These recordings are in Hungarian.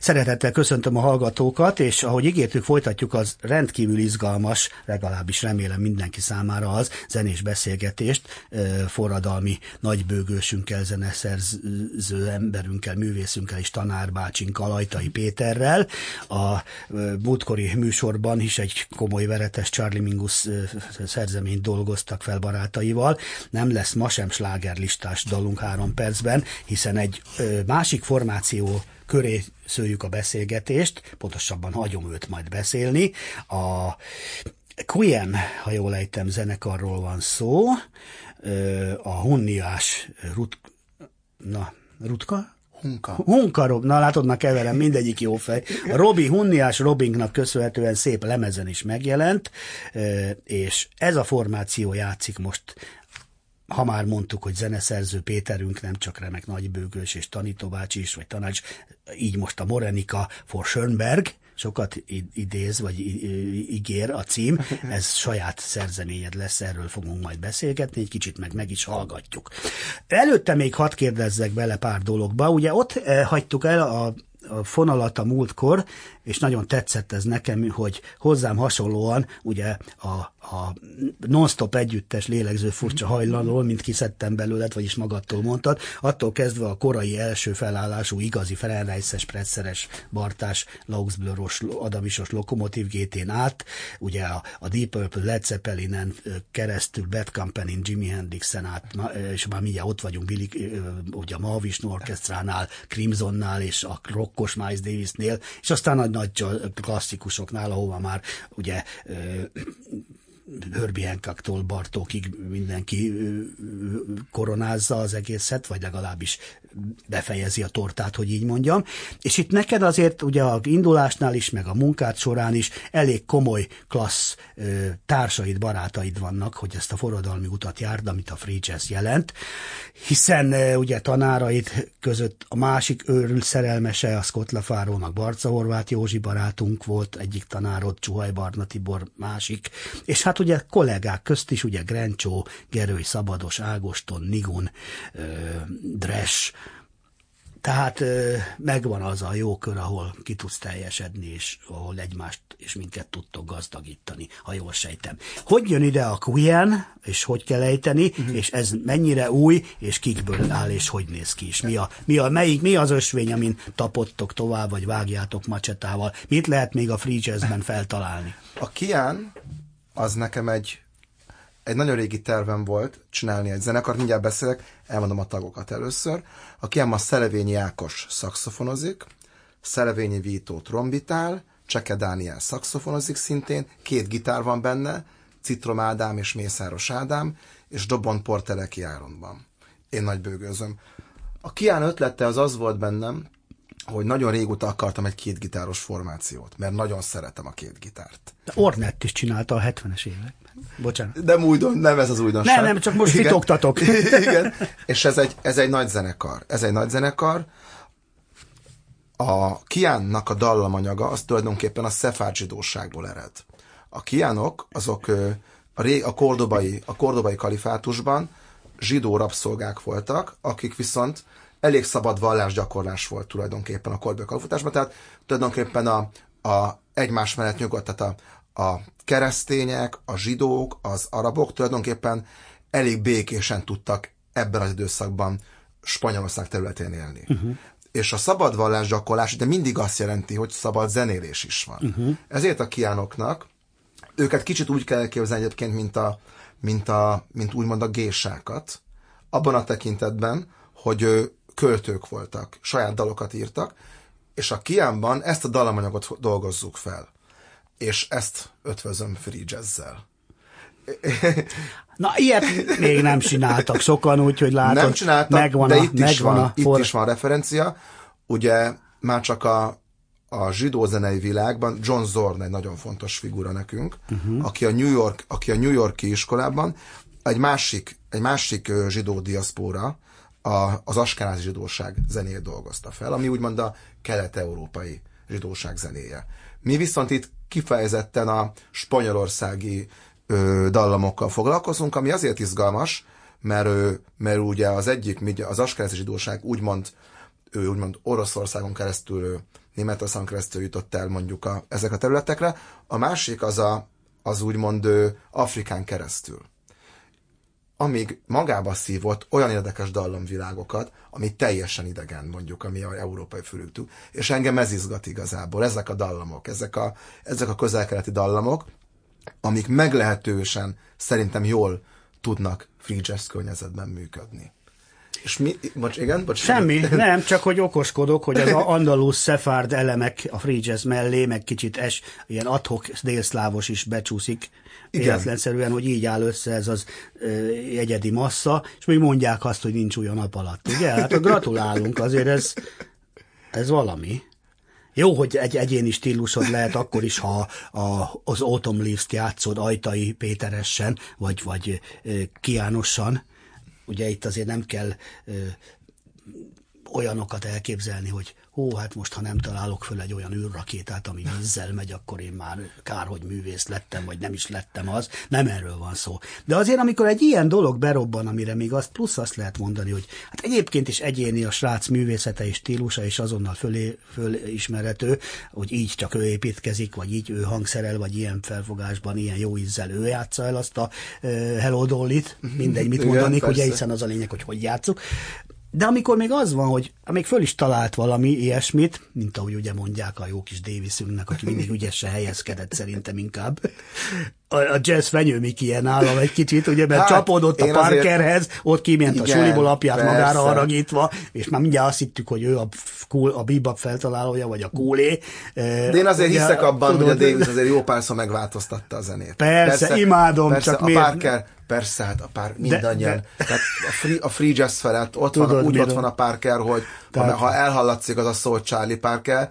Szeretettel köszöntöm a hallgatókat, és ahogy ígértük, folytatjuk az rendkívül izgalmas, legalábbis remélem mindenki számára az zenés beszélgetést forradalmi nagybőgősünkkel, zeneszerző emberünkkel, művészünkkel és tanárbácsinkkal, Ajtai Péterrel. A múltkori műsorban is egy komoly veretes Charlie Mingus szerzeményt dolgoztak fel barátaival. Nem lesz ma sem slágerlistás dalunk három percben, hiszen egy másik formáció köré szőjük a beszélgetést, pontosabban hagyom őt majd beszélni. A Queen, ha jól ejtem, zenekarról van szó, a Hunniás Rut... Na, Rutka? Hunka. Hunka, Rob, na látod, na keverem, mindegyik jó fej. A Robi Hunniás Robinknak köszönhetően szép lemezen is megjelent, és ez a formáció játszik most ha már mondtuk, hogy zeneszerző Péterünk nem csak remek nagybőgős és tanítóbácsi is, vagy tanács, így most a Morenika for Schönberg, sokat idéz, vagy ígér a cím, ez saját szerzeményed lesz, erről fogunk majd beszélgetni, egy kicsit meg meg is hallgatjuk. Előtte még hadd kérdezzek bele pár dologba, ugye ott eh, hagytuk el a a fonalat a múltkor, és nagyon tetszett ez nekem, hogy hozzám hasonlóan ugye a a non-stop együttes lélegző furcsa hajlanról, mint kiszedtem belőled, vagyis magadtól mondtad, attól kezdve a korai első felállású igazi Ferenreiszes, Pretzeres, Bartás, Lauxblöros, Adamisos lokomotív GT-n át, ugye a, a Deep Purple, Led Zeppelinen keresztül, Bad Company, Jimi Hendrixen át, és már mindjárt ott vagyunk Billy, ugye a Mahavishnu Orchestránál, Crimsonnál és a rockos Miles Davisnél, és aztán a nagy klasszikusoknál, ahova már ugye Herbie Hancocktól Bartókig mindenki koronázza az egészet, vagy legalábbis befejezi a tortát, hogy így mondjam. És itt neked azért ugye a indulásnál is, meg a munkát során is elég komoly, klassz társaid, barátaid vannak, hogy ezt a forradalmi utat járd, amit a Free Jazz jelent, hiszen ugye tanáraid között a másik őrült szerelmese, a Scott Lafárónak Barca Horváth Józsi barátunk volt, egyik tanárod, Csuhaj Barna Tibor másik, és hát ugye kollégák közt is, ugye Grencsó, Gerői Szabados, Ágoston, Nigun, Dres, tehát megvan az a jó kör, ahol ki tudsz teljesedni, és ahol egymást és minket tudtok gazdagítani, ha jól sejtem. Hogy jön ide a Queen, és hogy kell ejteni, uh-huh. és ez mennyire új, és kikből áll, és hogy néz ki is. Mi, a, mi, a, melyik, mi az ösvény, amin tapottok tovább, vagy vágjátok macsetával? Mit lehet még a free jazzben feltalálni? A Kian az nekem egy egy nagyon régi tervem volt csinálni egy zenekart, mindjárt beszélek, elmondom a tagokat először. A a Szelevényi Ákos szakszofonozik, Szelevényi Vító trombitál, Cseke Dániel szakszofonozik szintén, két gitár van benne, Citrom Ádám és Mészáros Ádám, és Dobon Porteleki Áronban. Én nagy bőgőzöm. A Kián ötlete az az volt bennem, hogy nagyon régóta akartam egy kétgitáros formációt, mert nagyon szeretem a két gitárt. De Ornett is csinálta a 70-es években. Bocsánat. Nem újdon, nem ez az újdonság. Nem, nem, csak most Igen. fitoktatok. Igen. És ez egy, ez egy nagy zenekar. Ez egy nagy zenekar. A Kiánnak a dallamanyaga az tulajdonképpen a szefárd zsidóságból ered. A kiánok azok a, ré, a, kordobai, a kordobai kalifátusban zsidó rabszolgák voltak, akik viszont elég szabad vallásgyakorlás volt tulajdonképpen a kordobai kalifátásban, tehát tulajdonképpen a, a egymás mellett nyugodt, tehát a, a keresztények, a zsidók, az arabok tulajdonképpen elég békésen tudtak ebben az időszakban Spanyolország területén élni. Uh-huh. És a szabad vallás gyakorlás de mindig azt jelenti, hogy szabad zenélés is van. Uh-huh. Ezért a kiánoknak őket kicsit úgy kell elképzelni egyébként, mint, a, mint, a, mint úgymond a gésákat, abban a tekintetben, hogy költők voltak, saját dalokat írtak, és a kiánban ezt a dalamanyagot dolgozzuk fel és ezt ötvözöm free jazzzel. Na, ilyet még nem csináltak sokan, úgyhogy látod, nem csináltak, megvan de a, itt, is van, a itt is van referencia. Ugye már csak a, a zsidó zenei világban John Zorn egy nagyon fontos figura nekünk, uh-huh. aki, a New York, aki a New Yorki iskolában egy másik, egy másik zsidó diaszpóra, a, az askenázi zsidóság zenét dolgozta fel, ami úgymond a kelet-európai zsidóság zenéje. Mi viszont itt kifejezetten a spanyolországi ö, dallamokkal foglalkozunk, ami azért izgalmas, mert, mert ugye az egyik, az askenázi zsidóság úgymond ő úgymond Oroszországon keresztül, Németországon keresztül jutott el mondjuk a, ezek a területekre, a másik az, a, az úgymond ő, Afrikán keresztül amíg magába szívott olyan érdekes dallamvilágokat, ami teljesen idegen, mondjuk, ami a európai fülüktük. És engem ez izgat igazából, ezek a dallamok, ezek a, ezek a közelkeleti dallamok, amik meglehetősen szerintem jól tudnak free jazz környezetben működni. És mi, bocs, igen, bocs. Semmi, nem, csak hogy okoskodok, hogy az andalus szefárd elemek a free jazz mellé, meg kicsit es, ilyen adhok délszlávos is becsúszik, véletlenszerűen, hogy így áll össze ez az ö, egyedi massza, és még mondják azt, hogy nincs olyan nap alatt, ugye? Hát gratulálunk, azért ez, ez valami. Jó, hogy egy egyéni stílusod lehet akkor is, ha a, az Autumn Leaves-t játszod Ajtai Péteresen, vagy, vagy Kiánosan. Ugye itt azért nem kell ö, olyanokat elképzelni, hogy hó, hát most ha nem találok föl egy olyan űrrakétát, ami vízzel megy, akkor én már kár, hogy művész lettem, vagy nem is lettem az. Nem erről van szó. De azért, amikor egy ilyen dolog berobban, amire még azt plusz azt lehet mondani, hogy hát egyébként is egyéni a srác művészete és stílusa, és azonnal fölé, fölismerhető, hogy így csak ő építkezik, vagy így ő hangszerel, vagy ilyen felfogásban, ilyen jó ízzel ő játsza el azt a uh, Hello Dolly-t, mindegy, mit mondanék, ugye hiszen az a lényeg, hogy hogy játszuk. De amikor még az van, hogy még föl is talált valami ilyesmit, mint ahogy ugye mondják a jó kis Davisünknek, aki mindig ügyesen helyezkedett szerintem inkább, a, a jazz fenyőmik ilyen állam egy kicsit, ugye, mert hát, csapódott a Parkerhez, azért... ott kiment igen, a suliból apját persze. magára haragítva, és már mindjárt azt hittük, hogy ő a, cool, a bebop feltalálója, vagy a coolé. De én azért ugye, hiszek abban, tudod, hogy a Davis azért jó párszor megváltoztatta a zenét. Persze, persze imádom, persze, csak a miért? Parker, persze, hát a pár, mindannyian. De, de... Tehát a free, a free jazz felett ott Tudod, van, úgy ott van a Parker, hogy Tehát... ha elhallatszik az a szó, hogy Charlie Parker,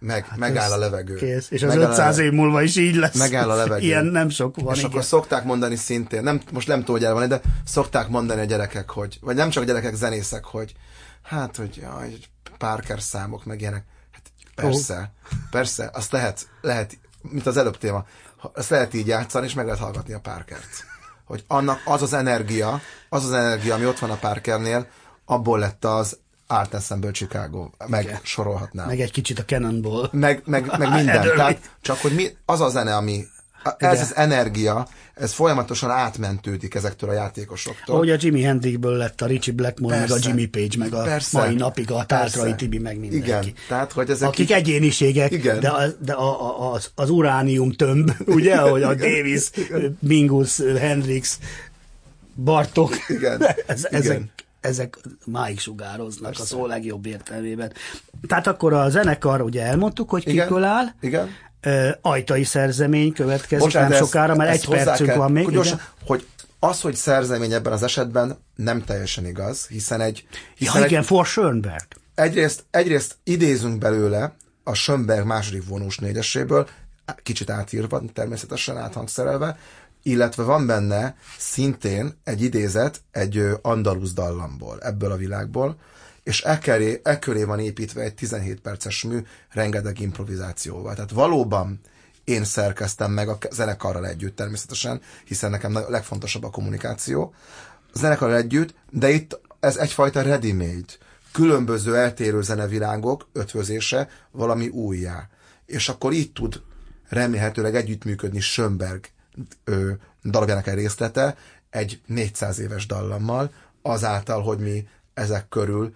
meg, hát megáll a levegő. Kész. És az megáll 500 év múlva is így lesz. Megáll a levegő. Ilyen nem sok van. És igen. akkor szokták mondani szintén, nem, most nem tudom, hogy elvan, de szokták mondani a gyerekek, hogy, vagy nem csak a gyerekek, zenészek, hogy hát, hogy jaj, Parker számok, meg ilyenek. Hát persze, oh. persze, azt lehet, lehet, mint az előbb téma, azt lehet így játszani, és meg lehet hallgatni a Parkert. Hogy annak az az energia, az az energia, ami ott van a Parkernél, abból lett az Art Ensemble Chicago, meg Igen. sorolhatnám. Meg egy kicsit a Cannonball. Meg, meg, meg minden. Tehát csak hogy mi, az a zene, ami ez De. az energia, ez folyamatosan átmentődik ezektől a játékosoktól. Ahogy a Jimi Hendrixből lett a Richie Blackmore, Persze. meg a Jimmy Page, meg a Persze. mai napig a Tátrai Tibi, meg mindenki. Igen, tehát hogy ezek Akik így... egyéniségek, Igen. de, a, de a, a, az, az uránium tömb, ugye, ahogy a Davis, Mingus, Hendrix, Bartok, Igen. ez, Igen. ezek ezek máig sugároznak Persze. a szó legjobb értelmében. Tehát akkor a zenekar, ugye elmondtuk, hogy kikől áll. Igen. ajtai szerzemény következik Bocsánat, nem sokára, mert egy percünk kell, van még. Gyorsan, hogy az, hogy szerzemény ebben az esetben nem teljesen igaz, hiszen egy... Hiszen ja, igen, egy, for Schönberg. Egyrészt, egyrészt idézünk belőle a Schönberg második vonós négyeséből, kicsit átírva, természetesen áthangszerelve, illetve van benne szintén egy idézet egy andalusz dallamból, ebből a világból, és e köré, e köré van építve egy 17 perces mű, rengeteg improvizációval. Tehát valóban én szerkeztem meg a zenekarral együtt természetesen, hiszen nekem a legfontosabb a kommunikáció. A zenekarral együtt, de itt ez egyfajta ready-made. Különböző eltérő zenevilágok ötvözése valami újjá. És akkor így tud remélhetőleg együttműködni Schönberg ö, darabjának egy részlete egy 400 éves dallammal, azáltal, hogy mi ezek körül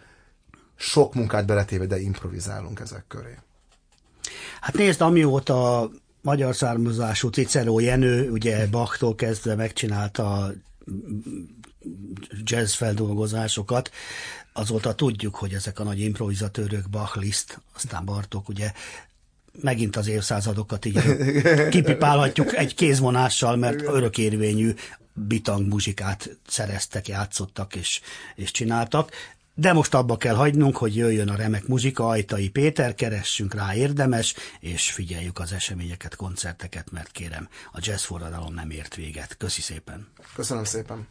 sok munkát beletéve, de improvizálunk ezek köré. Hát nézd, amióta magyar származású Cicero Jenő, ugye Bachtól kezdve megcsinálta jazz feldolgozásokat, azóta tudjuk, hogy ezek a nagy improvizatőrök, Bach, Liszt, aztán Bartók, ugye megint az évszázadokat így kipipálhatjuk egy kézvonással, mert örökérvényű bitang muzsikát szereztek, játszottak és, és csináltak. De most abba kell hagynunk, hogy jöjjön a remek muzsika, Ajtai Péter, keressünk rá érdemes, és figyeljük az eseményeket, koncerteket, mert kérem, a jazz forradalom nem ért véget. Köszi szépen! Köszönöm szépen!